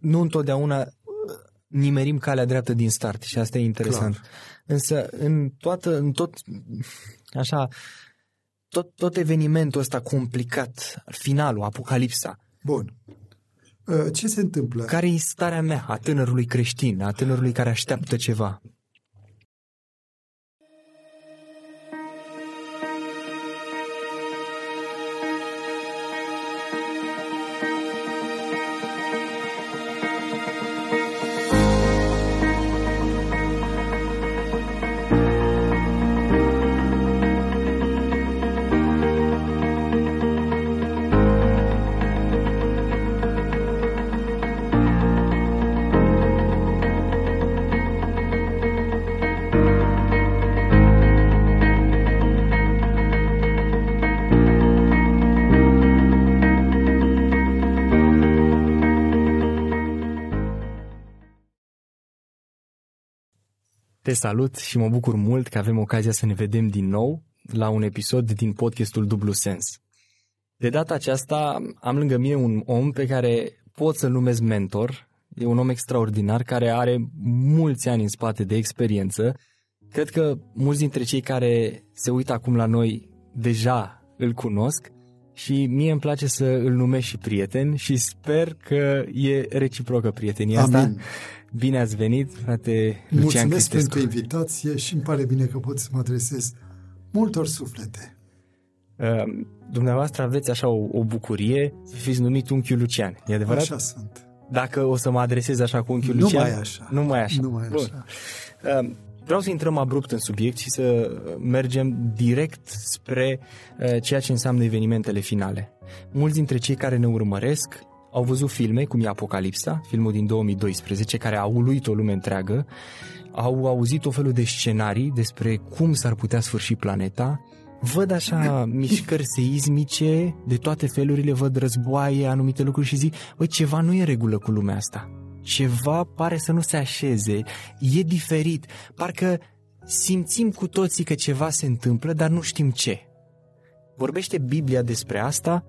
nu întotdeauna uh, nimerim calea dreaptă din start și asta e interesant. Clar. Însă în toată, în tot, așa, tot, tot evenimentul ăsta complicat, finalul, apocalipsa. Bun. Uh, ce se întâmplă? Care e starea mea, a tânărului creștin, a tânărului care așteaptă ceva? Te salut și mă bucur mult că avem ocazia să ne vedem din nou la un episod din podcastul Dublu Sens. De data aceasta am lângă mine un om pe care pot să-l numesc mentor. E un om extraordinar care are mulți ani în spate de experiență. Cred că mulți dintre cei care se uită acum la noi deja îl cunosc și mie îmi place să îl numesc și prieten și sper că e reciprocă prietenia Amin. asta. Bine ați venit, frate Lucian Mulțumesc Cristescu. pentru invitație și îmi pare bine că pot să mă adresez multor suflete. Uh, dumneavoastră aveți așa o, o bucurie să fiți numit unchiul Lucian, e adevărat? Așa sunt. Dacă o să mă adresez așa cu unchiul Nu Lucian? mai așa. Nu mai așa. Nu mai Bun. așa. Uh, vreau să intrăm abrupt în subiect și să mergem direct spre uh, ceea ce înseamnă evenimentele finale. Mulți dintre cei care ne urmăresc au văzut filme, cum e Apocalipsa, filmul din 2012, care a uluit o lume întreagă, au auzit o felul de scenarii despre cum s-ar putea sfârși planeta, văd așa mișcări seismice de toate felurile, văd războaie, anumite lucruri și zic, băi, ceva nu e în regulă cu lumea asta. Ceva pare să nu se așeze, e diferit, parcă simțim cu toții că ceva se întâmplă, dar nu știm ce. Vorbește Biblia despre asta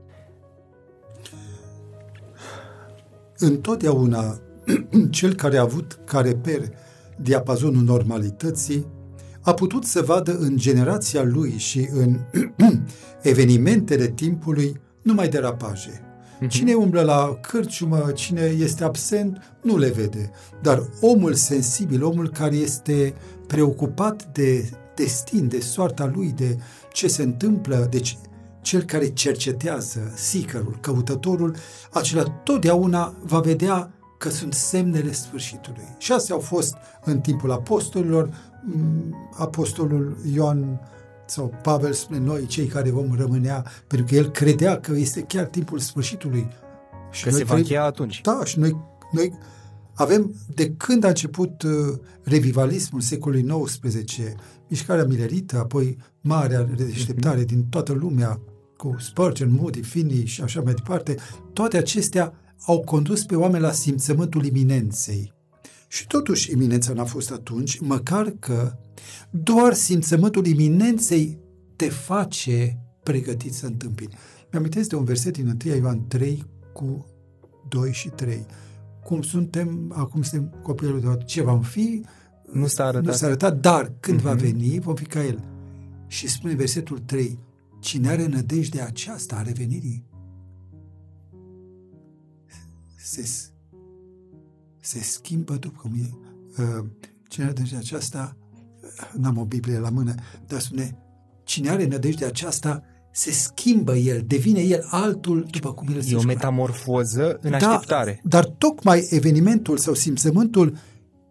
Întotdeauna cel care a avut ca reper diapazonul normalității a putut să vadă în generația lui și în evenimentele timpului numai derapaje. Cine umblă la cârciumă, cine este absent, nu le vede. Dar omul sensibil, omul care este preocupat de destin, de soarta lui, de ce se întâmplă, deci cel care cercetează, seekerul, căutătorul, acela totdeauna va vedea că sunt semnele sfârșitului. Și astea au fost în timpul apostolilor, m, apostolul Ioan sau Pavel spune noi, cei care vom rămânea, pentru că el credea că este chiar timpul sfârșitului. că se va trăim- încheia atunci. da, și noi, noi avem, de când a început uh, revivalismul secolului XIX, mișcarea milerită, apoi marea redeșteptare din toată lumea, cu Spurgeon, Moody, Finney și așa mai departe, toate acestea au condus pe oameni la simțământul iminenței. Și totuși iminența n-a fost atunci, măcar că doar simțământul iminenței te face pregătit să întâmpini. Mi-amintesc de un verset din 1 Ioan 3 cu 2 și 3. Cum suntem, acum suntem copilul de Dumnezeu, ce vom fi, Nu s-a arătat. nu s-a arătat, dar când Mhm. va veni, vom fi ca El. Și spune versetul 3, cine are nădejdea aceasta a revenirii, se, se schimbă după cum e. Uh, Cine are nădejdea aceasta, uh, n-am o Biblie la mână, dar spune, cine are nădejdea aceasta, se schimbă el, devine el altul după cum el se E o schimbă. metamorfoză în Da, așteptare. dar tocmai evenimentul sau simțământul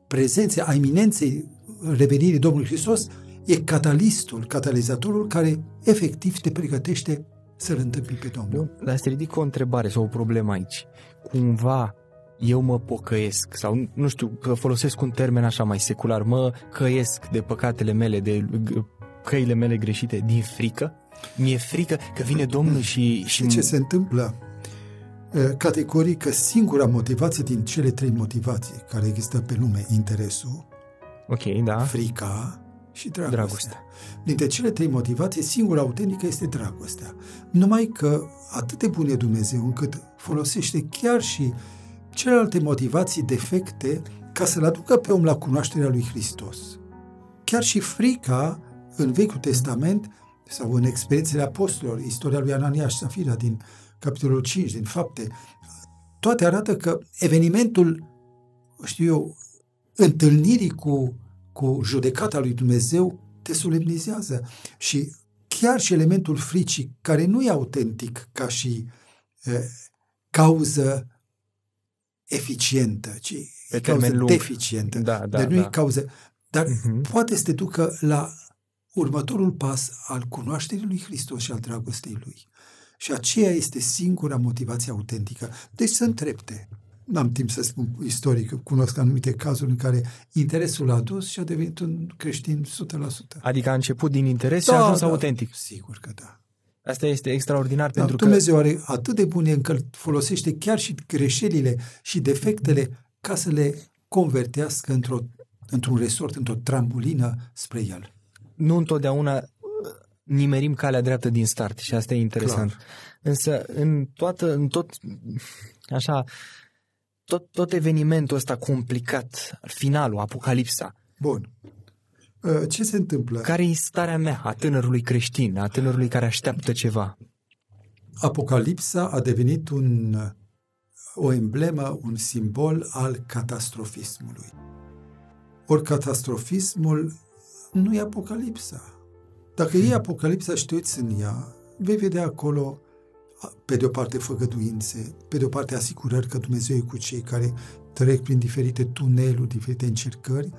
prezenței, a iminenței revenirii Domnului Hristos e catalistul, catalizatorul care efectiv te pregătește să-L întâmpini pe Domnul. Dar să ridic o întrebare sau o problemă aici. Cumva eu mă pocăiesc sau nu știu, că folosesc un termen așa mai secular, mă căiesc de păcatele mele, de g- căile mele greșite din frică? Mi-e frică că vine Domnul și... Și ce se întâmplă? Uh, Categoric că singura motivație din cele trei motivații care există pe lume, interesul, Ok, da. frica și dragostea. Dragostea. Dintre cele trei motivații, singura autentică este dragostea. Numai că atât de bun e Dumnezeu încât folosește chiar și celelalte motivații defecte ca să-l aducă pe om la cunoașterea lui Hristos. Chiar și frica în Vechiul Testament sau în experiențele apostolilor, istoria lui Anania și Safira din capitolul 5, din fapte, toate arată că evenimentul, știu eu, întâlnirii cu, cu judecata lui Dumnezeu te solemnizează și chiar și elementul fricii, care nu e autentic ca și e, cauză eficientă, ci Pe e cauză termen lung. deficientă. Da, da, Dar nu da. e cauză. Dar Mhm. poate să te ducă la următorul pas al cunoașterii lui Hristos și al dragostei lui. Și aceea este singura motivație autentică. Deci sunt trepte. N-am timp să spun istoric, cunosc anumite cazuri în care interesul a dus și a devenit un creștin 100%. Adică a început din interes și a ajuns autentic. Sigur că da. Asta este extraordinar Dar pentru că... Dumnezeu are atât de bune încât folosește chiar și greșelile și defectele ca să le convertească într-o, într-un resort, într-o trambulină spre El. nu întotdeauna uh, nimerim calea dreaptă din start și asta e interesant. Clar. Însă în toată, în tot, așa, tot, tot evenimentul ăsta complicat, finalul, apocalipsa, Bun. Uh, Ce se întâmplă? care e starea mea, a tânărului creștin, a tânărului care așteaptă ceva? Apocalipsa a devenit un, o emblemă, un simbol al catastrofismului. Ori catastrofismul nu e apocalipsa. Dacă e apocalipsa și te uiți în ea, vei vedea acolo, pe de o parte, făgăduințe, pe de o parte, asigurări că Dumnezeu e cu cei care trec prin diferite tuneluri, diferite încercări,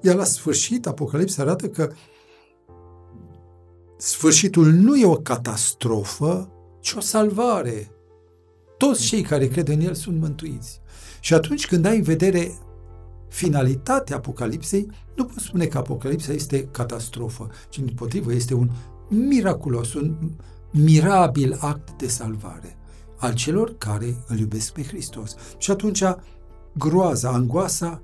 iar la sfârșit, Apocalipsa arată că sfârșitul nu e o catastrofă, ci o salvare. Toți cei care cred în El sunt mântuiți. Și atunci când ai în vedere finalitatea Apocalipsei, nu poți spune că Apocalipsa este catastrofă, ci din potrivă este un miraculos, un mirabil act de salvare al celor care îl iubesc pe Hristos. Și atunci groaza, angoasa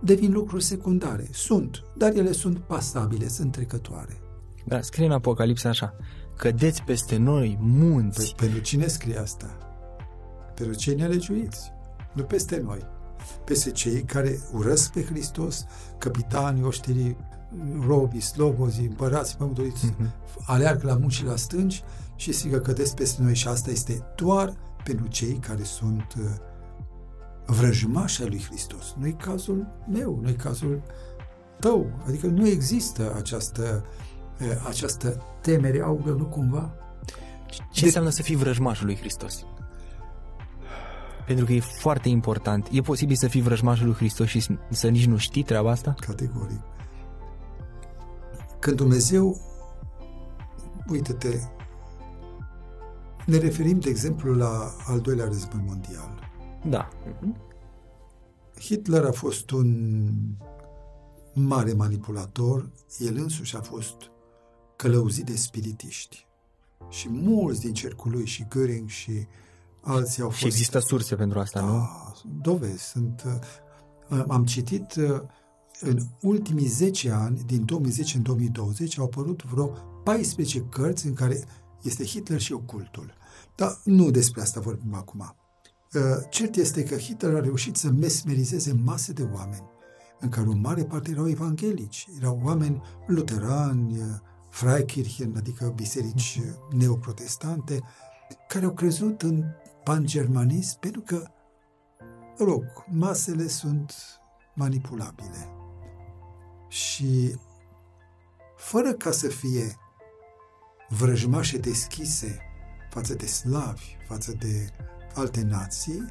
devin lucruri secundare. Sunt, dar ele sunt pasabile, sunt trecătoare. Da, scrie în Apocalipsa așa, cădeți peste noi munți. Păi, pentru cine scrie asta? Pentru cei nelegiuiți, nu peste noi. Peste cei care urăsc pe Hristos, capitanii, oștirii, robii, slobozii, împărații, pământuriți, Mhm. aleargă la munci și la stânci și strigă cădeți peste noi și asta este doar pentru cei care sunt uh, vrăjmași ai lui Hristos. Nu e cazul meu, nu e cazul tău. Adică nu există această, uh, această temere, augă, nu cumva? Ce înseamnă să fii vrăjmașul lui Hristos? Pentru că e foarte important. E posibil să fii vrăjmașul lui Hristos și să nici nu știi treaba asta? categoric. Când Dumnezeu, uite-te, ne referim, de exemplu, la al doilea război mondial. Da. Hitler a fost un mare manipulator, el însuși a fost călăuzit de spiritiști. Și mulți din cercul lui, și Göring și alții au fost... Și există surse pentru asta, nu? Da, dovezi. Sunt, uh, am citit uh, în ultimii 10 ani, din 2010 în 2020, au apărut vreo 14 cărți în care este Hitler și ocultul. Dar nu despre asta vorbim acum. Uh, Cert este că Hitler a reușit să mesmerizeze mase de oameni, în care o mare parte erau evanghelici, erau oameni luterani, uh, Freikirchen, adică biserici uh, neoprotestante, care au crezut în pangermanism pentru că, mă rog, masele sunt manipulabile. Și fără ca să fie vrăjmașe deschise față de slavi, față de alte nații,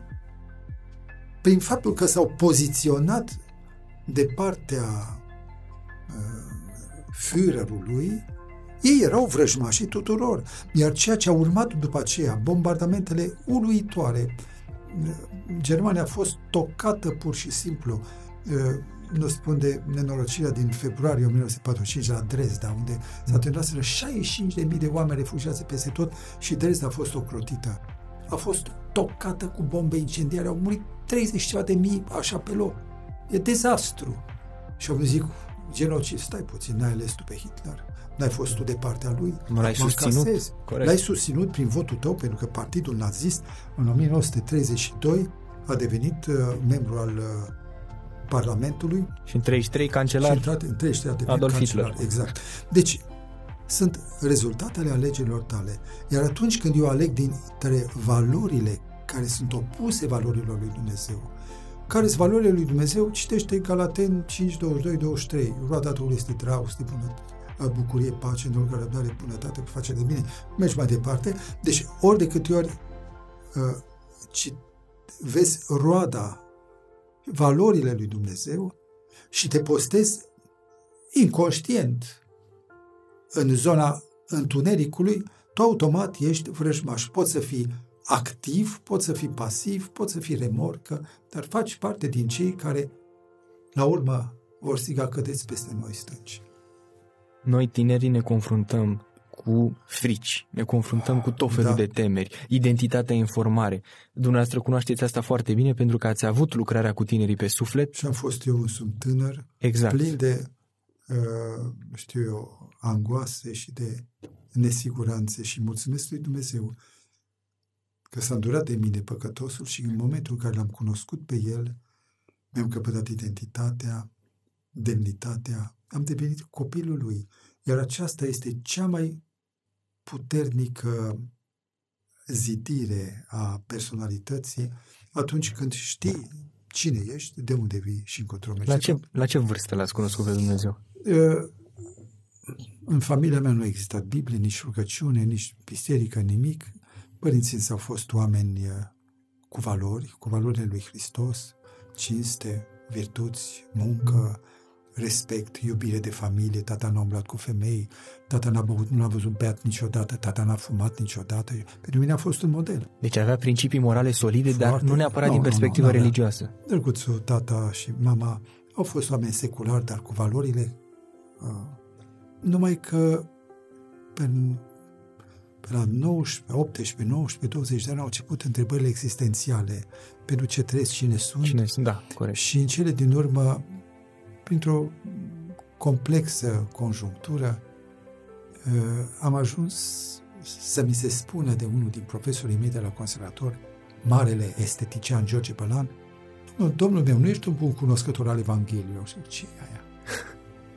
prin faptul că s-au poziționat de partea uh, Führerului, ei erau vrăjmașii tuturor. Iar ceea ce a urmat după aceea, bombardamentele uluitoare, Germania a fost tocată pur și simplu, nu spun de nenorocirea din februarie 1945 la Dresda, unde s-a terminat 65.000 de oameni refugiați peste tot și Dresda a fost ocrotită. A fost tocată cu bombe incendiare, au murit 30 ceva de mii așa pe loc. E dezastru. Și eu zic, genocid, stai puțin, n-ai ales tu pe Hitler. N-ai fost tu de partea lui. Nu l-ai Acum susținut? casezi. Corect. L-ai susținut prin votul tău, pentru că partidul nazist, în 1932, a devenit uh, membru al uh, Parlamentului. Și în 33 cancelar. Și în 33 a devenit Adolf cancelar. Hitler. Exact. Deci, sunt rezultatele alegerilor tale. Iar atunci când eu aleg dintre valorile care sunt opuse valorilor lui Dumnezeu, care sunt valorile lui Dumnezeu, citește Galaten 5, 22, 23. Roada Duhului este dragoste, bună, bucurie, pace, îndoială, răbdare, bunătate, face de bine. Mergi mai departe. Deci, ori de câte ori uh, ci, vezi roada, valorile lui Dumnezeu și te postezi inconștient în zona întunericului, tu automat ești vrăjmaș. Poți să fii activ, poți să fii pasiv, poți să fii remorcă, dar faci parte din cei care, la urmă, vor striga cădeți peste noi stânci. Noi tinerii ne confruntăm cu frici, ne confruntăm cu tot felul Da. de temeri, identitatea informare. Dumneavoastră cunoașteți asta foarte bine pentru că ați avut lucrarea cu tinerii pe suflet. Și am fost eu însumi tânăr, Exact. plin de, uh, știu eu, angoase și de nesiguranțe și mulțumesc lui Dumnezeu că s-a îndurat de mine păcătosul și în momentul în care l-am cunoscut pe el, mi-am căpătat identitatea, demnitatea, am devenit copilul lui. Iar aceasta este cea mai puternică zidire a personalității atunci când știi cine ești, de unde vii și încotro mergi. La ce, la ce vârstă l-ați cunoscut pe Dumnezeu? Uh, În familia mea nu a existat Biblie, nici rugăciune, nici biserică, nimic. Părinții însă au fost oameni uh, cu valori, cu valorile lui Hristos, cinste, virtuți, muncă, respect, iubire de familie. Tata n-a umblat cu femei, tata n-a băut, nu l-a văzut beat niciodată, tata n-a fumat niciodată. Pentru mine a fost un model. Deci avea principii morale solide, dar Foarte. nu neapărat Nu, din nu, perspectivă nu, nu, nu. religioasă. Drăguțul, tata și mama au fost oameni seculari, dar cu valorile. Uh, numai că pe, pe la 19, 18, 19, 20 de ani au început întrebările existențiale pentru ce trăiesc, cine sunt Cine sunt? Da, corect. și în cele din urmă, printr-o complexă conjunctură, uh, am ajuns să mi se spună de unul din profesorii mei de la conservator, marele estetician George Pălan, "Nu, domnul meu, nu ești un bun cunoscător al Evangheliei. Și zic, ce e aia?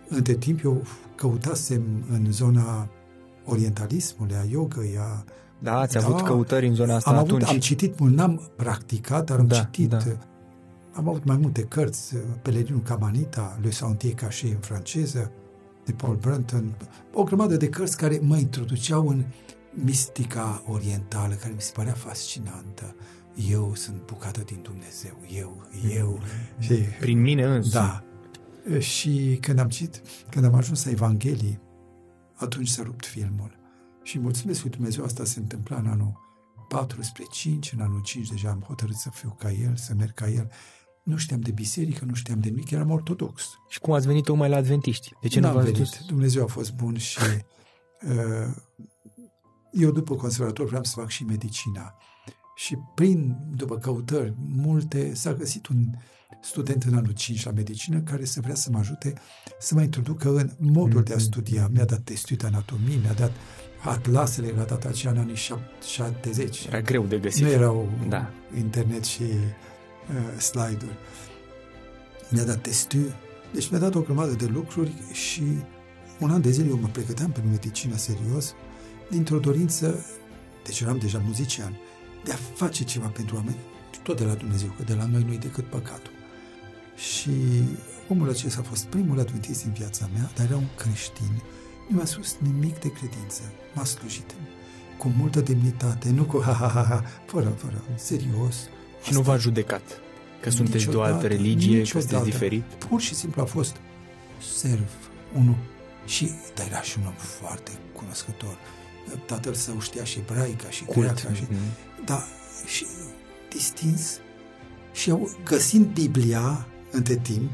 Între timp eu căutasem în zona orientalismului, a yogăi, a Da, ați Da. avut căutări în zona asta am atunci. Avut, am citit mult, n-am practicat, dar am Da, citit. da. Am avut mai multe cărți, Pelerinul Camanita, Le Sentier Caché în franceză, de Paul Brunton, o grămadă de cărți care mă introduceau în mistica orientală, care mi se părea fascinantă. Eu sunt bucată din Dumnezeu, eu, eu. Și, Prin mine însuși. da. Și când am citit, când am ajuns la Evanghelii, atunci s-a rupt filmul. Și mulțumesc lui Dumnezeu, asta se întâmpla în anul 4 spre 5, în anul 5 deja am hotărât să fiu ca el, să merg ca el. Nu știam de biserică, nu știam de nimic, eram ortodox. Și cum ați venit tocmai la adventiști? De ce nu N-am v-ați venit. dus? Dumnezeu a fost bun și uh, eu după conservator vreau să fac și medicina. Și prin, după căutări multe, s-a găsit un student în anul 5 la medicină care să vrea să mă ajute să mă introducă în modul de a studia. Mi-a dat testul de anatomie, mi-a dat atlasele la data aceea în anii 70. Era greu de găsit. Nu erau Da. internet și uh, slide-uri. Mi-a dat testul, deci mi-a dat o grămadă de lucruri și un an de zile eu mă pregăteam pentru medicină serios, dintr-o dorință, deci eram deja muzician, de a face ceva pentru oameni, tot de la Dumnezeu, că de la noi nu-i decât păcatul. Și omul acesta a fost primul adventist în viața mea, dar era un creștin. Nu mi-a spus nimic de credință. M-a slujit cu multă demnitate, nu cu ha-ha-ha, fără, fără, serios. Și nu v-a judecat. Că sunteți de o altă Niciodată, religie, că niciodată. sunteți diferit. Pur și simplu a fost serv, unul. Și, dar era și un om foarte cunoscător. Tatăl său știa și ebraica și Cult. greaca. Și, Mhm. da, și distins. Și au, găsind Biblia între timp,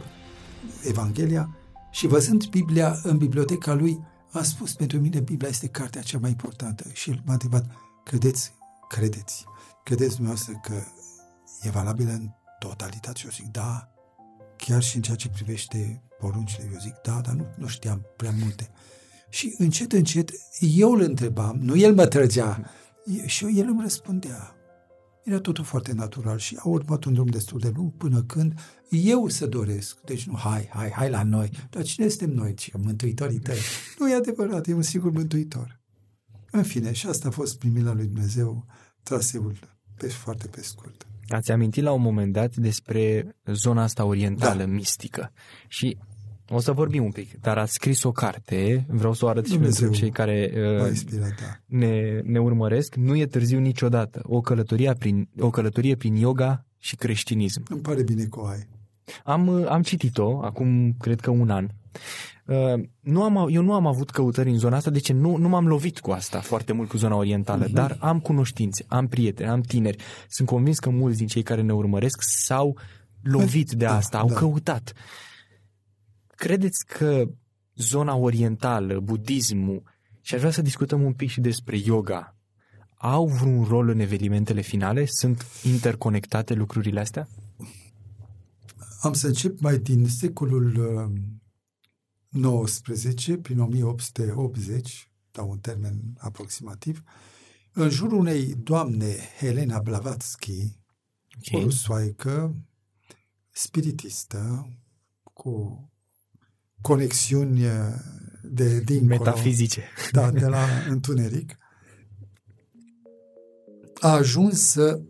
Evanghelia, și văzând Biblia în biblioteca lui, a spus, pentru mine Biblia este cartea cea mai importantă. Și el m-a întrebat, credeți, credeți, credeți dumneavoastră că e valabilă în totalitate? Și eu zic, da, chiar și în ceea ce privește poruncile, eu zic, da, dar nu, nu știam prea multe. Și încet, încet, eu îl întrebam, nu el mă trăgea, și eu, el îmi răspundea. Era totul foarte natural și a urmat un drum destul de lung până când eu să doresc. Deci nu, hai, hai, hai la noi. Dar cine suntem noi? Ce, mântuitorii tăi? Nu e adevărat, e un sigur mântuitor. În fine, și asta a fost primirea lui Dumnezeu, traseul pe, foarte pe scurt. Ați amintit la un moment dat despre zona asta orientală, da. mistică. Și o să vorbim un pic, dar ați scris o carte, vreau să o arăt și pentru cei care uh, inspirat, da. ne, ne urmăresc. Nu e târziu niciodată. O călătorie prin, o călătorie prin yoga și creștinism. Îmi pare bine că o ai. Am, uh, am citit-o acum, cred că un an. Uh, nu am, eu nu am avut căutări în zona asta, deci nu, nu m-am lovit cu asta foarte mult cu zona orientală, uh-huh. dar am cunoștințe, am prieteni, am tineri. Sunt convins că mulți din cei care ne urmăresc s-au lovit de da, asta, da, au da. căutat. Credeți că zona orientală, budismul, și aș vrea să discutăm un pic și despre yoga, au vreun rol în evenimentele finale? Sunt interconectate lucrurile astea? Am să încep mai din secolul 19, uh, prin 1880, dau un termen aproximativ, în jurul unei doamne, Helena Blavatsky, okay. o rusoaică spiritistă, cu conexiuni uh, de dincolo. Metafizice. Da, de la întuneric. A ajuns să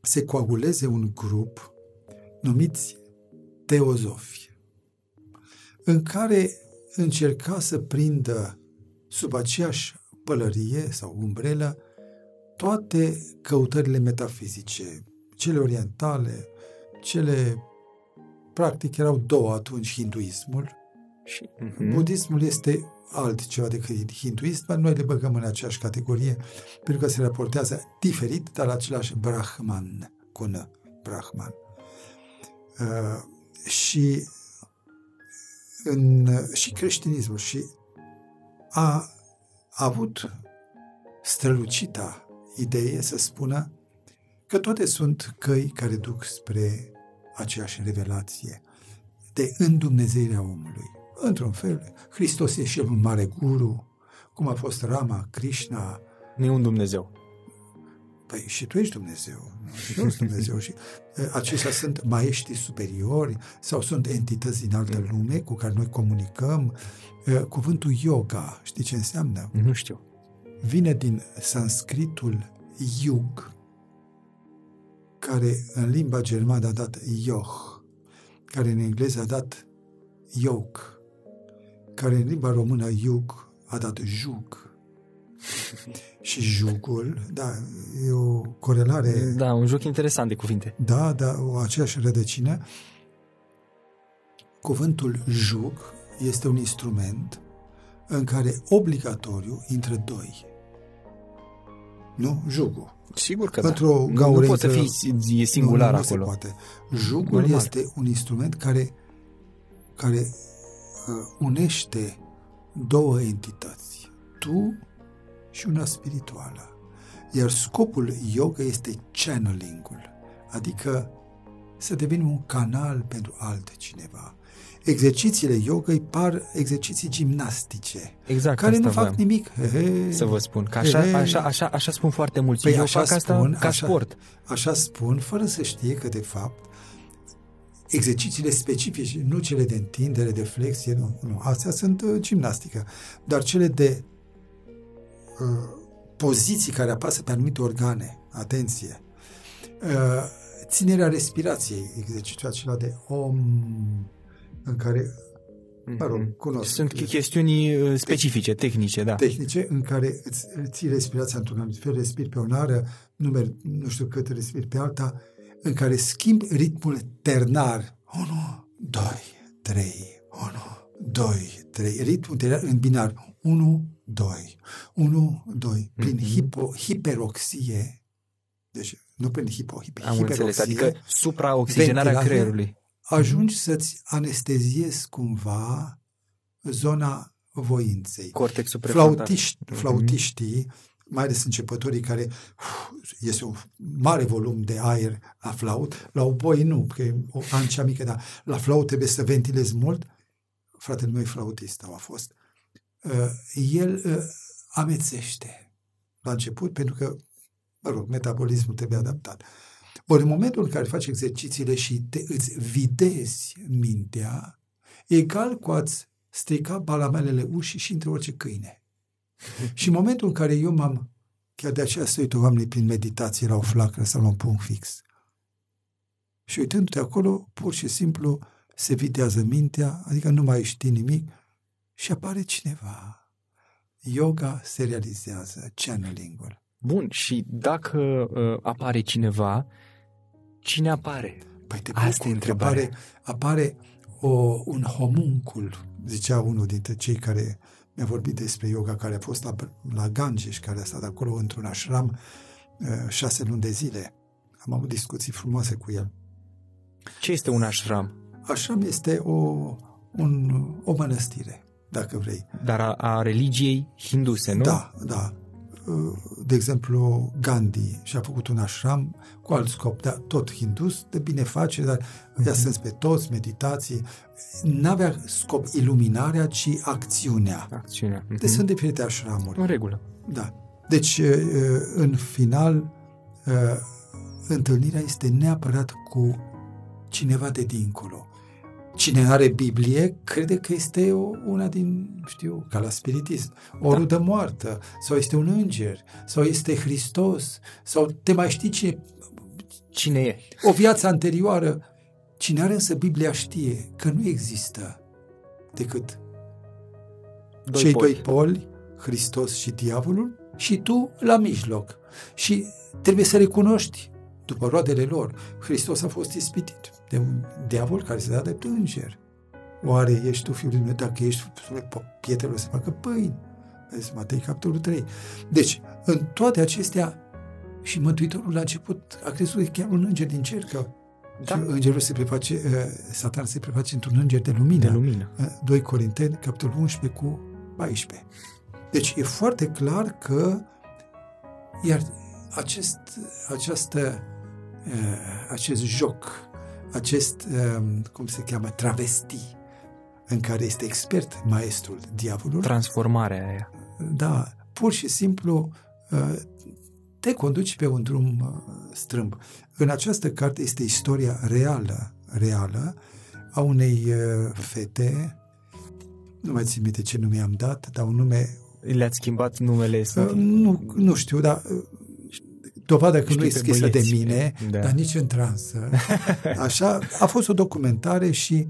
se coaguleze un grup numiți teozofi, în care încerca să prindă sub aceeași pălărie sau umbrelă toate căutările metafizice, cele orientale, cele practic erau două atunci hinduismul și uh-huh. budismul este altceva decât hinduism, dar noi le băgăm în aceeași categorie pentru că se raportează diferit, dar la același Brahman, cu N, Brahman. Uh, și în, și creștinismul și a, a avut strălucita idee să spună că toate sunt căi care duc spre aceeași revelație de îndumnezeirea omului. Într-un fel, Hristos e și el un mare guru, cum a fost Rama, Krishna. Nu e un Dumnezeu. Păi și tu ești Dumnezeu. Și eu sunt Dumnezeu. și aceștia sunt maiești superiori sau sunt entități din altă lume cu care noi comunicăm. Cuvântul yoga, știi ce înseamnă? Nu știu. Vine din sanscritul yug, care în limba germană a dat yoh, care în engleză a dat yoke, care în limba română yug a dat jug. și jugul, da, e o corelare. Da, un joc interesant de cuvinte. Da, da, o aceeași rădăcină. Cuvântul jug este un instrument în care obligatoriu intră doi. Nu? Jugul. Sigur că Într-o da. Nu, nu poate fi e singular nu, nu acolo. Se poate. Jugul Normal. este un instrument care, care uh, unește două entități. Tu și una spirituală. Iar scopul yoga este channeling-ul, adică să devenim un canal pentru altcineva exercițiile yoga îi par exerciții gimnastice. Exact, care nu vreau. fac nimic. He, he, să vă spun. Că așa, he, așa, așa, așa spun foarte mulți. Păi Eu așa fac spun, asta ca așa, sport. Așa spun, fără să știe că, de fapt, exercițiile specifice, nu cele de întindere, de flexie, nu, nu astea sunt uh, gimnastică, dar cele de uh, poziții care apasă pe anumite organe, atenție, uh, ținerea respirației, exercițiul acela de om, în care, mă rog, mhm. cunosc. Sunt chestiuni uh, specifice, tehnice, da. Tehnice, în care îți ții respirația într-un anumit fel, respiri pe o nară, nu, merg, nu știu cât respiri pe alta, în care schimbi ritmul ternar. 1, 2, 3, 1, 2, 3. Ritmul ternar în binar. 1, 2, 1, 2. Prin mm-hmm. hipo, hiperoxie, deci nu prin hipo, hiper, Am hiperoxie, înțeles, adică supraoxigenarea creierului ajungi să-ți anesteziezi cumva zona voinței. Cortexul Flautiști, mhm. flautiștii, mai ales începătorii care uf, este un mare volum de aer la flaut, la oboi nu, că e o ancea mică, dar la flaut trebuie să ventilezi mult. Fratele meu e flautist, a fost. Uh, el uh, amețește la început, pentru că Mă rog, metabolismul trebuie adaptat. Ori în momentul în care faci exercițiile și te, îți videzi mintea, egal cu a-ți strica balamelele ușii și între orice câine. și în momentul în care eu m-am, chiar de aceea să uit oamenii prin meditație la o flacără sau la un punct fix, și uitându-te acolo, pur și simplu se videază mintea, adică nu mai știi nimic și apare cineva. Yoga se realizează, channeling-ul. Bun, și dacă uh, apare cineva, cine apare? Păi te Asta e întrebarea. Apare, apare o, un homuncul, zicea unul dintre cei care mi-a vorbit despre yoga, care a fost la, la Ganges, care a stat acolo într-un ashram uh, șase luni de zile. Am avut discuții frumoase cu el. Ce este un ashram? Ashram este o, un, o mănăstire, dacă vrei. Dar a, a religiei hinduse, nu? Da, da. De exemplu, Gandhi și-a făcut un ashram cu alt scop, dar tot hindus, de binefacere, dar mm-hmm. i-a sens pe toți, meditații. N-avea scop iluminarea, ci acțiunea. Acțiunea. Mm-hmm. Deci sunt diferite ashramuri. În regulă. Da. Deci, în final, întâlnirea este neapărat cu cineva de dincolo. Cine are Biblie crede că este o, una din, știu, ca la spiritism, o da. rudă moartă, sau este un înger, sau este Hristos, sau te mai știi cine... Cine e? O viață anterioară. Cine are însă Biblia știe că nu există decât doi cei poli. doi poli, Hristos și diavolul, și tu la mijloc. Și trebuie să recunoști, după roadele lor, Hristos a fost ispitit de un diavol care se da de înger. Oare ești tu fiul meu? Dacă ești, pietrele să facă pâini. Vezi, Matei, capitolul 3. Deci, în toate acestea, și Mântuitorul la început a crezut că chiar un înger din cer, că da. Și îngerul se preface, uh, satan se preface într-un înger de lumină. De lumină. 2 uh, Corinteni, capitolul 11 cu 14. Deci e foarte clar că iar acest, această, uh, acest joc acest, um, cum se cheamă, travesti, în care este expert maestrul diavolului. Transformarea aia. Da, pur și simplu uh, te conduci pe un drum uh, strâmb. În această carte este istoria reală, reală a unei uh, fete, nu mai țin minte ce nume am dat, dar un nume... Le-ați schimbat numele? Nu, nu știu, dar dovadă că nu e scrisă de mine, da. dar nici în transă. Așa, a fost o documentare și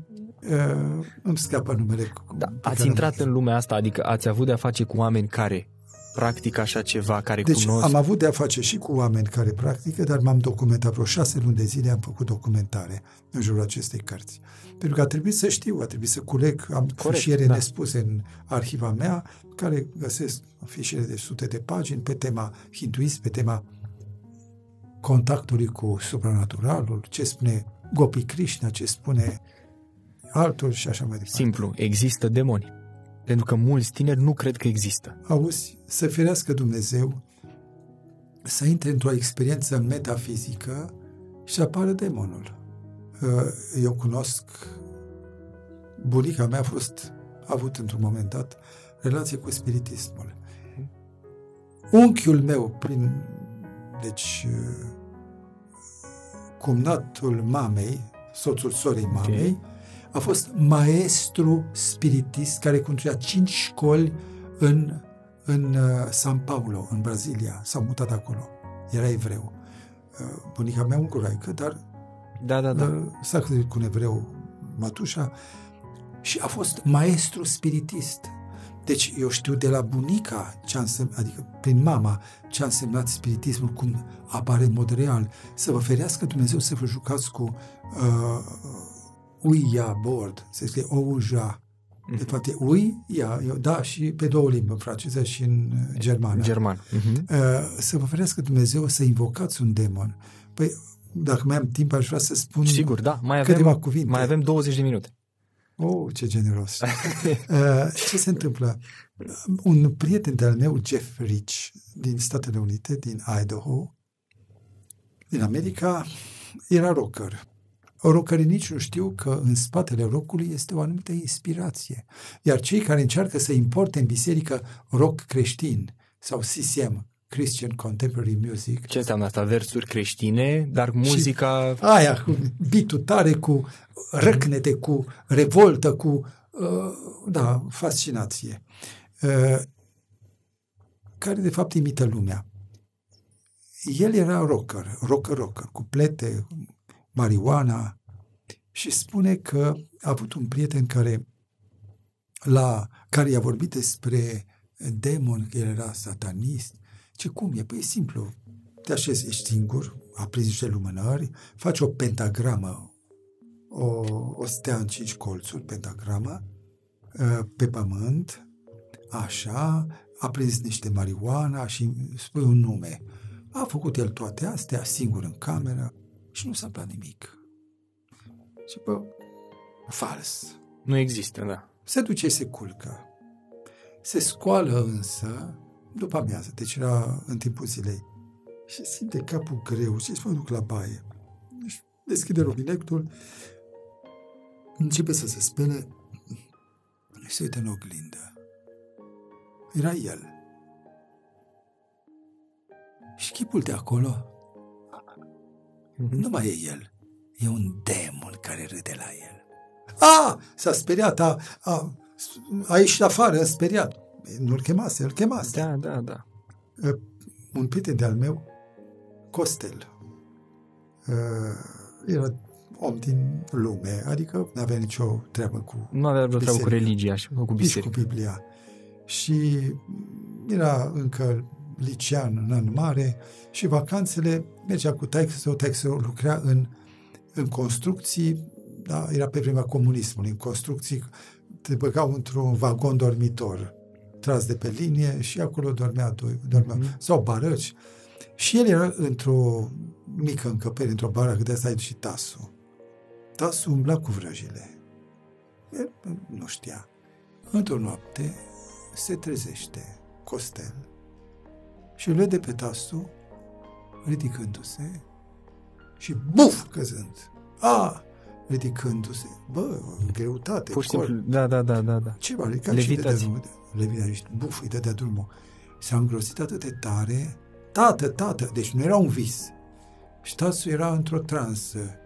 uh, îmi scapă numele. Da, ați intrat în lumea asta, adică ați avut de-a face cu oameni care practică așa ceva, care deci cunosc... am avut de-a face și cu oameni care practică, dar m-am documentat vreo șase luni de zile, am făcut documentare în jurul acestei cărți. Pentru că a trebuit să știu, a trebuit să culeg, am Corect, fișiere da. nespuse în arhiva mea, care găsesc fișiere de sute de pagini pe tema hinduism, pe tema contactului cu supranaturalul, ce spune Gopi Krishna, ce spune altul și așa mai departe. Simplu, există demoni. Pentru că mulți tineri nu cred că există. Auzi, să ferească Dumnezeu să intre într-o experiență metafizică și apară demonul. Uh, eu cunosc, bunica mea a fost, a avut într-un moment dat relație cu spiritismul. Unchiul meu, prin deci, uh, cumnatul mamei, soțul sorei mamei, okay. a fost maestru spiritist care conducea cinci școli în, în uh, San Paulo, în Brazilia. S-a mutat acolo. Era evreu. Uh, bunica mea unguraică, dar da, da, da. s-a cu un evreu matușa și a fost maestru spiritist. Deci eu știu de la bunica, ce a însemnat, adică prin mama, ce a însemnat spiritismul, cum apare în mod real. Să vă ferească Dumnezeu să vă jucați cu uh, uia board, se scrie ouja. Mm-hmm. De fapt, e ui, ia, da, și pe două limbi, în franceză și în germană. German. Mm-hmm. Uh, să vă ferească Dumnezeu să invocați un demon. Păi, dacă mai am timp, aș vrea să spun Sigur, da, mai avem, câteva cuvinte. Mai avem 20 de minute. Oh, ce generos! Uh, ce se întâmplă? Un prieten de-al meu, Jeff Rich, din Statele Unite, din Idaho, din America, era rocker. Rockerii nici nu știu că în spatele rockului este o anumită inspirație. Iar cei care încearcă să importe în biserică rock creștin sau CCM, Christian Contemporary Music. Ce înseamnă asta? Versuri creștine, dar muzica... Și aia, cu bitul tare, cu răcnete, cu revoltă, cu, uh, da, fascinație, uh, care de fapt imită lumea. El era rocker, rocker, rocker, cu plete, marijuana și spune că a avut un prieten care la care i-a vorbit despre demon, că el era satanist. Ce cum e? Păi e simplu. Te așezi, ești singur, aprinzi niște lumânări, faci o pentagramă, o, o stea în cinci colțuri, pentagramă, ă, pe pământ, așa, aprinzi niște marihuana și spui un nume. A făcut el toate astea, singur în cameră și nu s-a întâmplat nimic. Și bă, fals. Nu există, da. Se duce și se culcă. Se scoală însă după amiază, deci era în timpul zilei. Și simte capul greu și se duc la baie. Și deschide robinectul, începe să se spele și se uită în oglindă. Era el. Și chipul de acolo nu mai e el. E un demon care râde la el. A, s-a speriat, a, a, a ieșit afară, a speriat. Nu-l chemase, îl chemase. Da, da, da. Un prieten de-al meu, Costel, era om din lume, adică nu avea nicio treabă cu Nu avea vreo treabă cu religia și cu biserica. Nici cu Biblia. Și era încă licean în an mare și vacanțele mergea cu taică sau taică lucra în, în construcții, da, era pe vremea comunismului, în construcții te băgau într-un vagon dormitor tras de pe linie și acolo dormea, dormea mm-hmm. sau barăci. Și el era într-o mică încăpere, într-o baracă, de asta și Tasu. Tasu umbla cu vrăjile. El nu știa. Într-o noapte se trezește Costel și îl vede pe Tasu ridicându-se și buf căzând. A, ridicându-se. Bă, greutate. Pur și simplu, da, da, da, da. da. Ceva, ridicat și de drumul. Levitație și buf, îi dădea drumul. S-a îngrosit atât de tare, tată, tată, deci nu era un vis. Și ștasul era într-o transă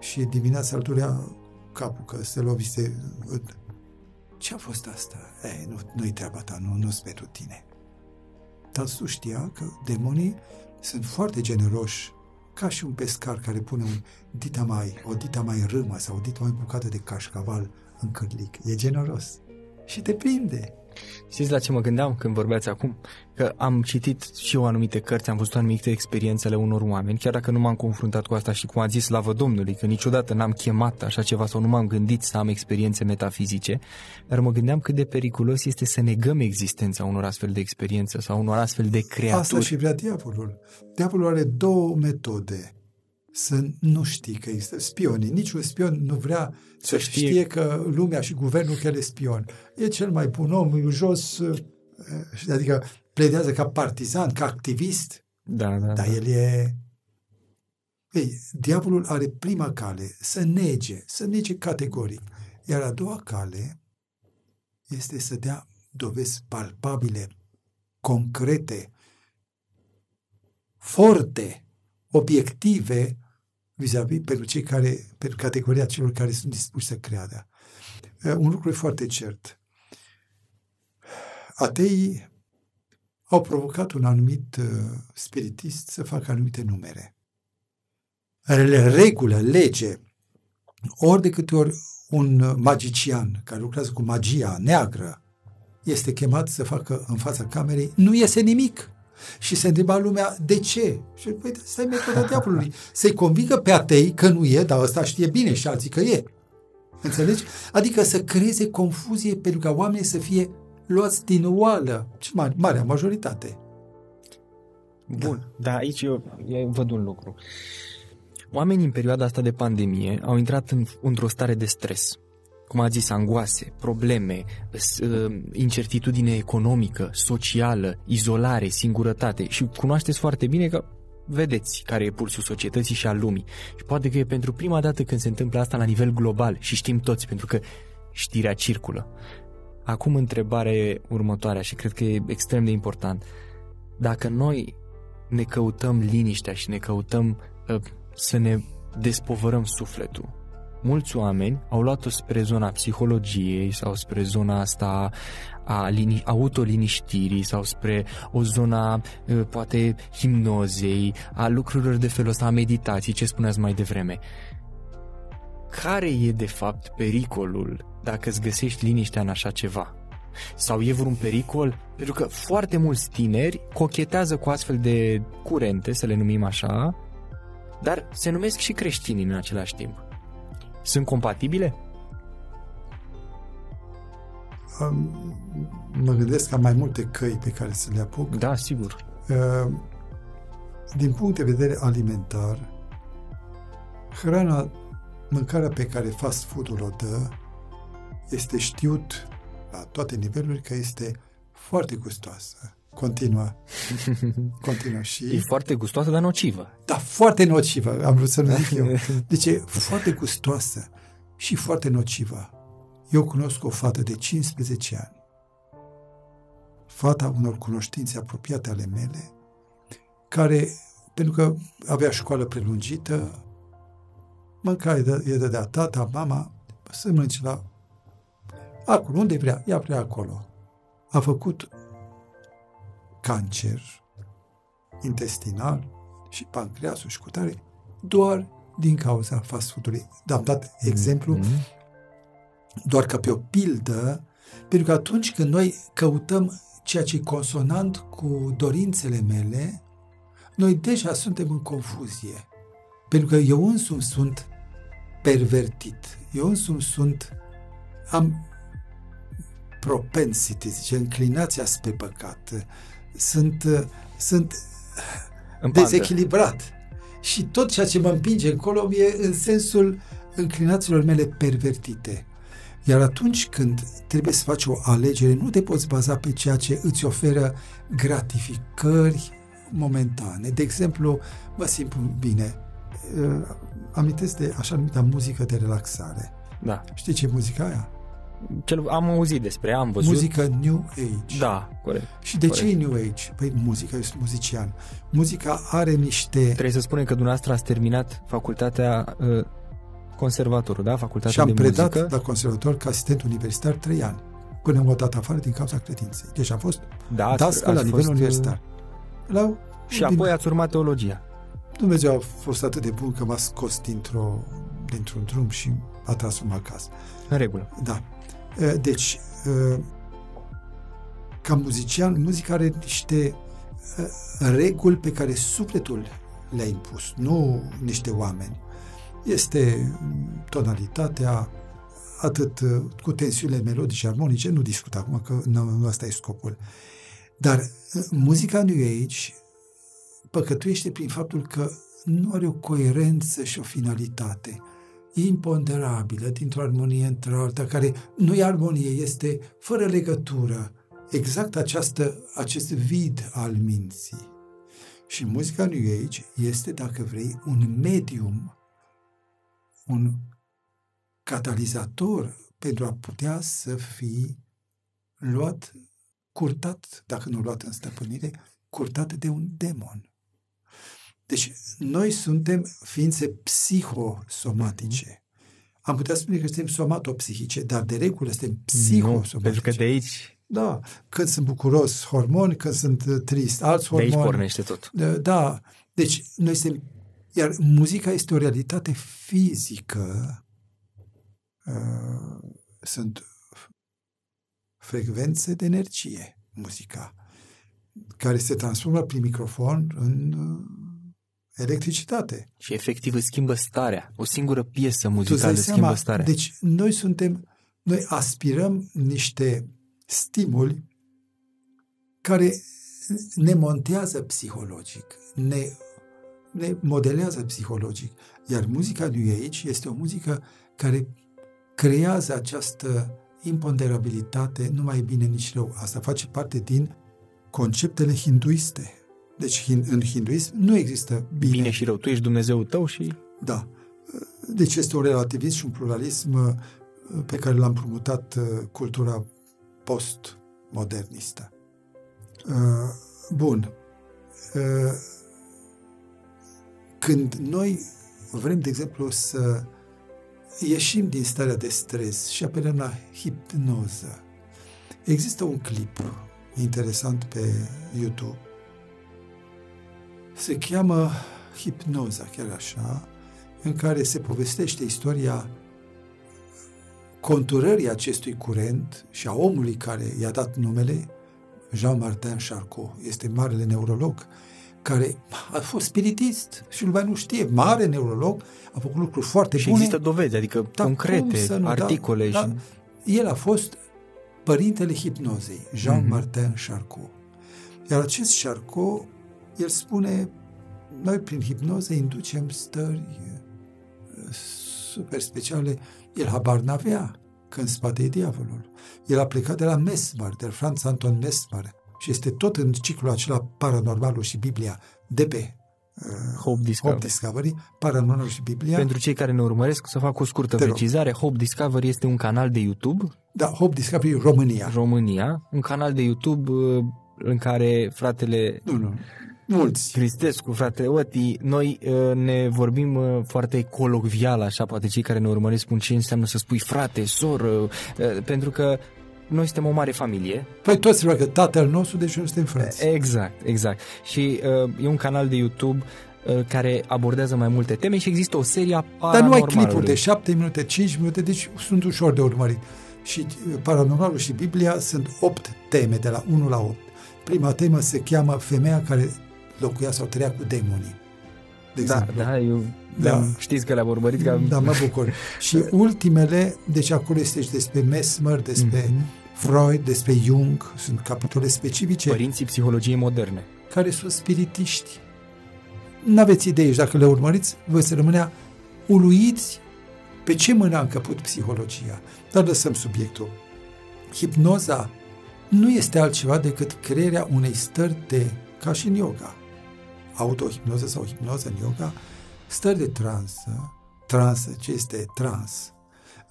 și dimineața îl durea capul că se lovise. Ce a fost asta? Ei, nu, nu-i treaba ta, nu, nu-s pentru tine. Tasul știa că demonii sunt foarte generoși ca și un pescar care pune un dita mai, o dita mai râmă sau o dita mai bucată de cașcaval în cârlic. E generos. Și te prinde. Știți la ce mă gândeam când vorbeați acum? Că am citit și eu anumite cărți, am văzut anumite experiențele unor oameni, chiar dacă nu m-am confruntat cu asta și cum a zis slavă Domnului, că niciodată n-am chemat așa ceva sau nu m-am gândit să am experiențe metafizice, dar mă gândeam cât de periculos este să negăm existența unor astfel de experiențe sau unor astfel de creaturi. Asta și vrea diavolul. Diavolul are două metode să nu știi că există spionii. Niciun spion nu vrea să știe, știe că lumea și guvernul că el e spion. E cel mai bun om, e jos, eh, adică pledează ca partizan, ca activist, da, da, dar da. el e... Ei, diavolul are prima cale, să nege, să nege categoric. Iar a doua cale este să dea dovezi palpabile, concrete, forte, obiective vis-a-vis pentru cei care, pentru categoria celor care sunt dispuși să creadă. Uh, un lucru e foarte cert. Ateii au provocat un anumit uh, spiritist să facă anumite numere. Regulă, lege, ori de câte ori un magician care lucrează cu magia neagră este chemat să facă în fața camerei, nu iese nimic. Și se întreba lumea, de ce? Și păi, asta e metoda diavolului. Să-i convingă pe atei că nu e, dar ăsta știe bine și alții că e. Înțelegi? Adică să creeze confuzie pentru ca oamenii să fie luați din oală. Ce mare, marea majoritate. Bun, da. dar aici eu, eu văd un lucru. Oamenii în perioada asta de pandemie au intrat în, într-o stare de stres cum a zis, angoase, probleme, uh, incertitudine economică, socială, izolare, singurătate și cunoașteți foarte bine că vedeți care e pulsul societății și al lumii. Și poate că e pentru prima dată când se întâmplă asta la nivel global și știm toți, pentru că știrea circulă. Acum întrebarea următoarea și cred că e extrem de important. dacă noi ne căutăm liniștea și ne căutăm uh, să ne despovărăm sufletul, mulți oameni au luat-o spre zona psihologiei sau spre zona asta a lini- autoliniștirii sau spre o zona uh, poate himnozei, a lucrurilor de felul ăsta, a meditației, ce spuneați mai devreme. Care e de fapt pericolul dacă îți găsești liniștea în așa ceva? Sau e vreun pericol? Pentru că foarte mulți tineri cochetează cu astfel de curente, să le numim așa, dar se numesc și creștini în același timp. Sunt compatibile? Mă gândesc că am mai multe căi pe care să le apuc. Da, sigur. Uh, din punct de vedere alimentar, hrana, mâncarea pe care fast food-ul o dă, este știut la toate nivelurile că este foarte gustoasă. Continuă. Continuă și... E foarte gustoasă, dar nocivă. Da, foarte nocivă, am vrut să nu zic eu. Deci e foarte gustoasă și foarte nocivă. Eu cunosc o fată de 15 ani, fata unor cunoștințe apropiate ale mele, care, pentru că avea școală prelungită, mânca, îi dădea tata, mama, să mănânce la acolo, unde vrea, ea vrea acolo. A făcut cancer intestinal și pancreasul și cutare doar din cauza fast food-ului. Am dat exemplu mm-hmm. doar ca pe o pildă, pentru că atunci când noi căutăm ceea ce e consonant cu dorințele mele, noi deja suntem în confuzie. Pentru că eu însumi sunt pervertit. Eu însumi sunt... Am propensity, zice, înclinația spre păcat. Sunt, sunt dezechilibrat. Și tot ceea ce mă împinge încolo e în sensul înclinațiilor mele pervertite. Iar atunci când trebuie să faci o alegere, nu te poți baza pe ceea ce îți oferă gratificări momentane. De exemplu, mă simt bine. Uh, amintesc de așa numită muzică de relaxare. Da. Știi ce e muzica aia? Cel, am auzit despre, am văzut. Muzică New Age. Da, corect. Și de corect. ce e New Age? Păi muzica, eu sunt muzician. Muzica are niște... Trebuie să spunem că dumneavoastră ați terminat facultatea uh, conservatorul, da? Facultatea și am de predat muzică. la conservator ca asistent universitar trei ani. Până m-au dat afară din cauza credinței. Deci am fost da, ați, dascăl la ați nivel fost, uh, universitar. La, Și din, apoi ați urmat teologia. Dumnezeu a fost atât de bun că m-a scos dintr-o, dintr-un drum și a tras-o acasă. În regulă. Da. Deci, ca muzician, muzica are niște reguli pe care sufletul le-a impus, nu niște oameni. Este tonalitatea, atât cu tensiunile melodice, armonice, nu discut acum că nu asta e scopul. Dar muzica New Age păcătuiește prin faptul că nu are o coerență și o finalitate imponderabilă dintr-o armonie într-alta, care nu e armonie, este fără legătură. Exact această, acest vid al minții. Și muzica New Age este, dacă vrei, un medium, un catalizator pentru a putea să fi luat, curtat, dacă nu luat în stăpânire, curtat de un demon. Deci, noi suntem ființe psihosomatice. Am putea spune că suntem somatopsihice, dar de regulă suntem psihosomatice. Nu, pentru că de aici... Da, când sunt bucuros, hormoni, când sunt trist, alți hormoni. De aici pornește tot. Da, deci noi suntem... Iar muzica este o realitate fizică. Sunt frecvențe de energie, muzica, care se transformă prin microfon în electricitate. Și efectiv îți schimbă starea. O singură piesă muzicală îți schimbă starea. Deci noi suntem, noi aspirăm niște stimuli care ne montează psihologic, ne, ne modelează psihologic. Iar muzica New Age este o muzică care creează această imponderabilitate, nu mai e bine nici rău. Asta face parte din conceptele hinduiste deci în hinduism nu există bine. Bine și rău. Tu ești Dumnezeul tău și... Da. Deci este un relativism și un pluralism uh, pe care l-am promutat uh, cultura postmodernistă. Uh, bun. uh, când noi vrem, de exemplu, să ieșim din starea de stres și apelăm la hipnoză, există un clip interesant pe YouTube. Se cheamă Hipnoza, chiar așa, în care se povestește istoria conturării acestui curent și a omului care i-a dat numele, Jean-Martin Charcot, este marele neurolog, care a fost spiritist și lumea nu știe, mare neurolog, a făcut lucruri foarte și bune. există dovezi, adică Da, concrete, cum să nu, articole. Da, și... da. El a fost părintele hipnozei, Jean-Martin Mhm. Charcot. Iar acest Charcot, el spune, noi prin hipnoză inducem stări uh, super speciale. El habar n-avea că în spate e diavolul. El a plecat de la Mesmer, de la Franz Anton Mesmer și este tot în ciclul acela paranormalul și Biblia de pe uh, Hope Discovery. Hope Discovery, paranormalul și Biblia. Pentru cei care ne urmăresc, să fac o scurtă Te rog. precizare. Hope Discovery este un canal de YouTube, Da, Hope Discovery România. România, un canal de YouTube uh, în care fratele Nu, nu. Mulți. Cristescu, fratele Oti, noi uh, ne vorbim uh, foarte colocvial, așa, poate cei care ne urmăresc spun ce înseamnă să spui frate, soră, uh, pentru că noi suntem o mare familie. Păi toți se roagă tatăl nostru, deci noi suntem frați. Exact, exact. Și uh, e un canal de YouTube uh, care abordează mai multe teme și există o serie a Dar nu ai paranormalului. clipuri de 7 minute, 5 minute, deci sunt ușor de urmărit. Și uh, paranormalul și Biblia sunt 8 teme, de la 1 la 8. Prima temă se cheamă Femeia care locuia sau trăia cu demonii. De Da, exemplu. da, eu Da. da. știți că le-am urmărit. Că... Da, mă bucur. și ultimele, deci acolo este și despre Mesmer, despre Mhm. Freud, despre Jung, sunt capitole specifice Părinții psihologiei moderne. care sunt spiritiști. N-aveți idee și dacă le urmăriți, vă să rămânea uluiți pe ce mână a încăput psihologia. Dar lăsăm subiectul. Hipnoza nu este altceva decât crearea unei stări de, ca și în yoga, autohipnoză sau hipnoză în yoga, stări de transă, transă, ce este trans,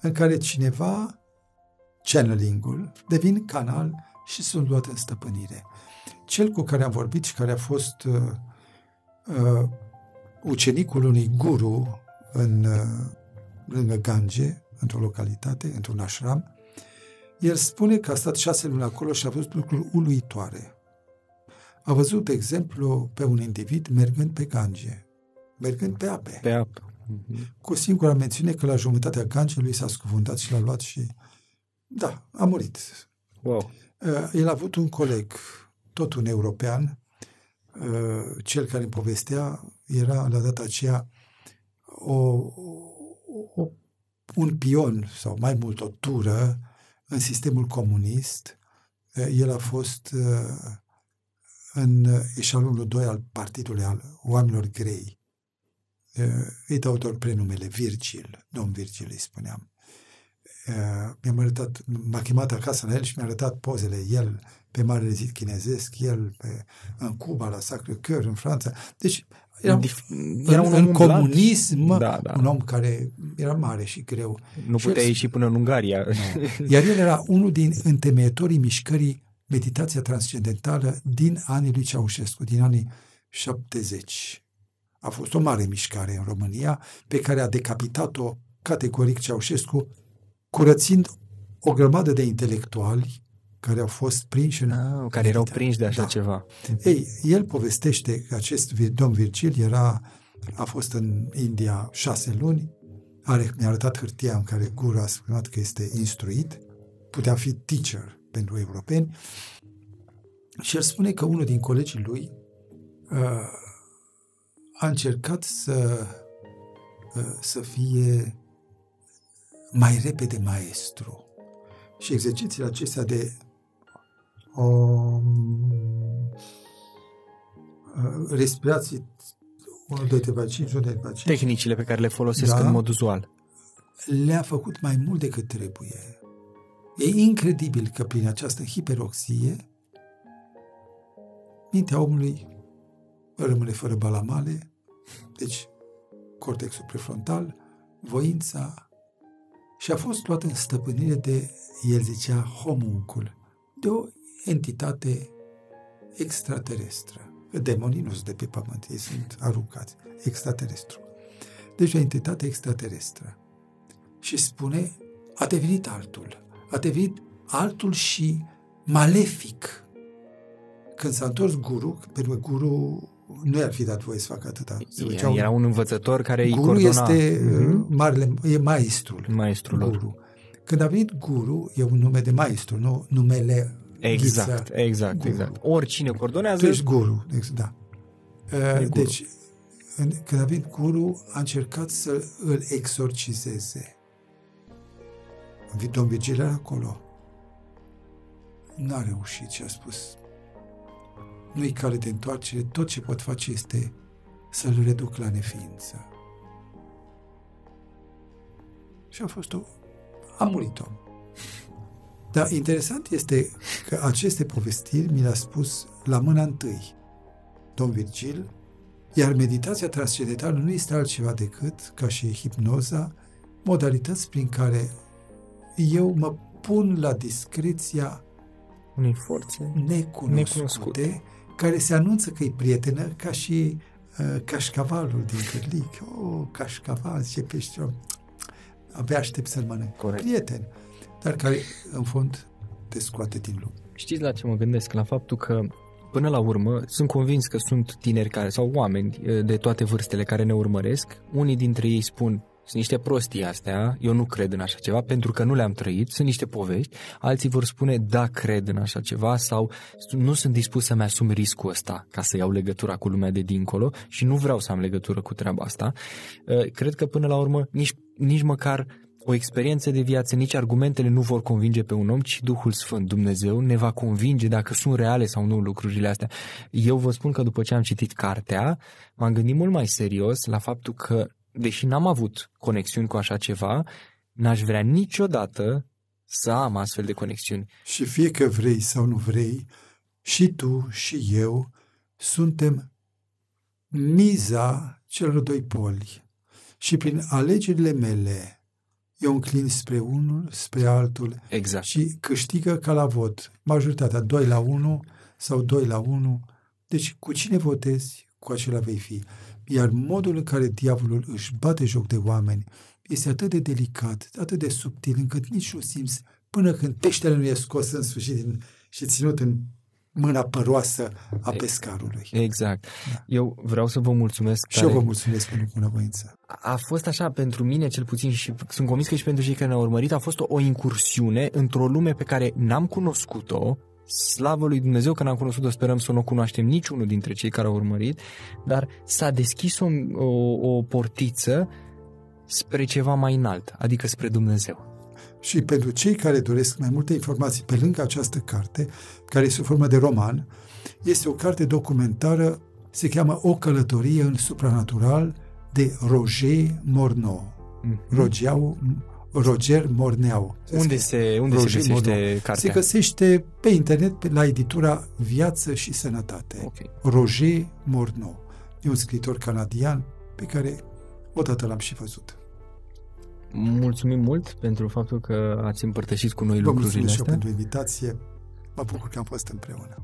în care cineva, channeling-ul, devin canal și sunt luate în stăpânire. Cel cu care am vorbit și care a fost uh, uh, ucenicul unui guru în, uh, lângă Gange, într-o localitate, într-un ashram, el spune că a stat șase luni acolo și a văzut lucruri uluitoare. A văzut, de exemplu, pe un individ mergând pe Gange, mergând pe ape, Pe apă. Mhm. cu singura mențiune că la jumătatea Gangelui s-a scufundat și l-a luat și... Da, a murit. Wow. Uh, El a avut un coleg, tot un european, uh, cel care îmi povestea, era la data aceea o, o, un pion sau mai mult o tură în sistemul comunist. Uh, El a fost uh, în eșalonul 2 al partidului al oamenilor grei. Uh, Îi dau doar prenumele Virgil, domn Virgil îi spuneam. Uh, mi-am arătat, m-a chemat acasă la el și mi-a arătat pozele, el pe Marele Zid Chinezesc, el pe, în Cuba, la Sacré-Cœur, în Franța. Deci era, Dif- în, era un om în umblat. comunism, Da, da. un om care era mare și greu. Nu Și putea el- ieși până în Ungaria. Iar el era unul din întemeietorii mișcării Meditația Transcendentală din anii lui Ceaușescu, din anii 70. A fost o mare mișcare în România pe care a decapitat-o categoric Ceaușescu, curățind o grămadă de intelectuali care au fost prinși în... Ah, care erau meditație. prinși de așa Da. ceva. Ei, el povestește că acest vi- domn Virgil era, a fost în India șase luni, are, mi-a arătat hârtia în care guru a spus că este instruit, putea fi teacher pentru europeni, și el spune că unul din colegii lui uh, a încercat să, uh, să fie mai repede maestru. Și exercițiile acestea de um, uh, respirații 1, 2, 3, 5, 1, 2, 3, 5, Tehnicile pe care le folosesc Da. în mod uzual. le-a făcut mai mult decât trebuie. E incredibil că prin această hiperoxie mintea omului rămâne fără balamale, deci cortexul prefrontal, voința și a fost luat în stăpânire de, el zicea, homuncul, de o entitate extraterestră. Demonii nu sunt de pe pământ, ei sunt aruncați. Extraterestru. Deci o entitate extraterestră. Și spune, a devenit altul. A devenit altul și malefic. Când s-a întors guru, pentru că guru nu i-ar fi dat voie să facă atâta. Se era, era un învățător care îi Guru este mm-hmm. marele, e maestrul. Maestrul lor. Guru. Când a venit guru, e un nume de maestru, nu numele Exact, ghiță, exact, guru. exact. Oricine coordonează... Tu ești guru, da. Uh, deci, în, când a venit guru, a încercat să îl exorcizeze. Domn Virgil era acolo. N-a reușit și a spus nu-i cale de întoarcere, tot ce pot face este să-l reduc la neființă. Și a fost o... a murit om. Dar interesant este că aceste povestiri mi le-a spus la mâna întâi domn Virgil, iar meditația transcendentală nu este altceva decât, ca și hipnoza, modalități prin care eu mă pun la discreția unei forțe necunoscute, necunoscute, care se anunță că e prietenă, ca și uh, cașcavalul din Cârlic. Oh, cașcaval, ce pește Abia aștept să-l mănânc. Corect. Prieten. Dar care, în fond, te scoate din lume. Știți la ce mă gândesc? La faptul că Până la urmă, sunt convins că sunt tineri care, sau oameni uh, de toate vârstele care ne urmăresc. Unii dintre ei spun, sunt niște prostii astea, eu nu cred în așa ceva pentru că nu le-am trăit, sunt niște povești. Alții vor spune, da, cred în așa ceva sau nu sunt dispus să-mi asum riscul ăsta ca să iau legătura cu lumea de dincolo și nu vreau să am legătură cu treaba asta. Uh, cred că până la urmă nici, nici măcar o experiență de viață, nici argumentele nu vor convinge pe un om, ci Duhul Sfânt, Dumnezeu, ne va convinge dacă sunt reale sau nu lucrurile astea. Eu vă spun că după ce am citit cartea, m-am gândit mult mai serios la faptul că, deși n-am avut conexiuni cu așa ceva, n-aș vrea niciodată să am astfel de conexiuni. Și fie că vrei sau nu vrei, și tu și eu suntem miza celor doi poli. Și prin alegerile mele, eu înclin spre unul, spre altul exact. și câștigă ca la vot. Majoritatea 2 la 1 sau 2 la 1. Deci cu cine votezi, cu acela vei fi. Iar modul în care diavolul își bate joc de oameni este atât de delicat, atât de subtil, încât nici nu simți până când peștele nu e scos în sfârșit din, și ținut în mâna păroasă a pescarului. Exact. Da. Eu vreau să vă mulțumesc. Și tare. eu vă mulțumesc pentru bunăvoință. A fost așa pentru mine cel puțin și sunt convins că și pentru cei care ne-au urmărit a fost o, o incursiune într-o lume pe care n-am cunoscut-o, Slavă lui Dumnezeu că n-am cunoscut-o, sperăm să nu o cunoaștem niciunul dintre cei care au urmărit, dar s-a deschis o, o, o portiță spre ceva mai înalt, adică spre Dumnezeu. Și pentru cei care doresc mai multe informații pe lângă această carte, care este o formă de roman, este o carte documentară, se cheamă O călătorie în supranatural de Roger Morneau. Mm-hmm. Rogeau, Roger Morneau. Unde se, unde Roger se găsește Morneau. cartea? Se găsește pe internet la editura Viață și Sănătate. Okay. Roger Morneau. E un scriitor canadian pe care odată l-am și văzut. Mulțumim mult pentru faptul că ați împărtășit cu noi Vă lucrurile astea. și eu pentru invitație. Mă bucur că am fost împreună.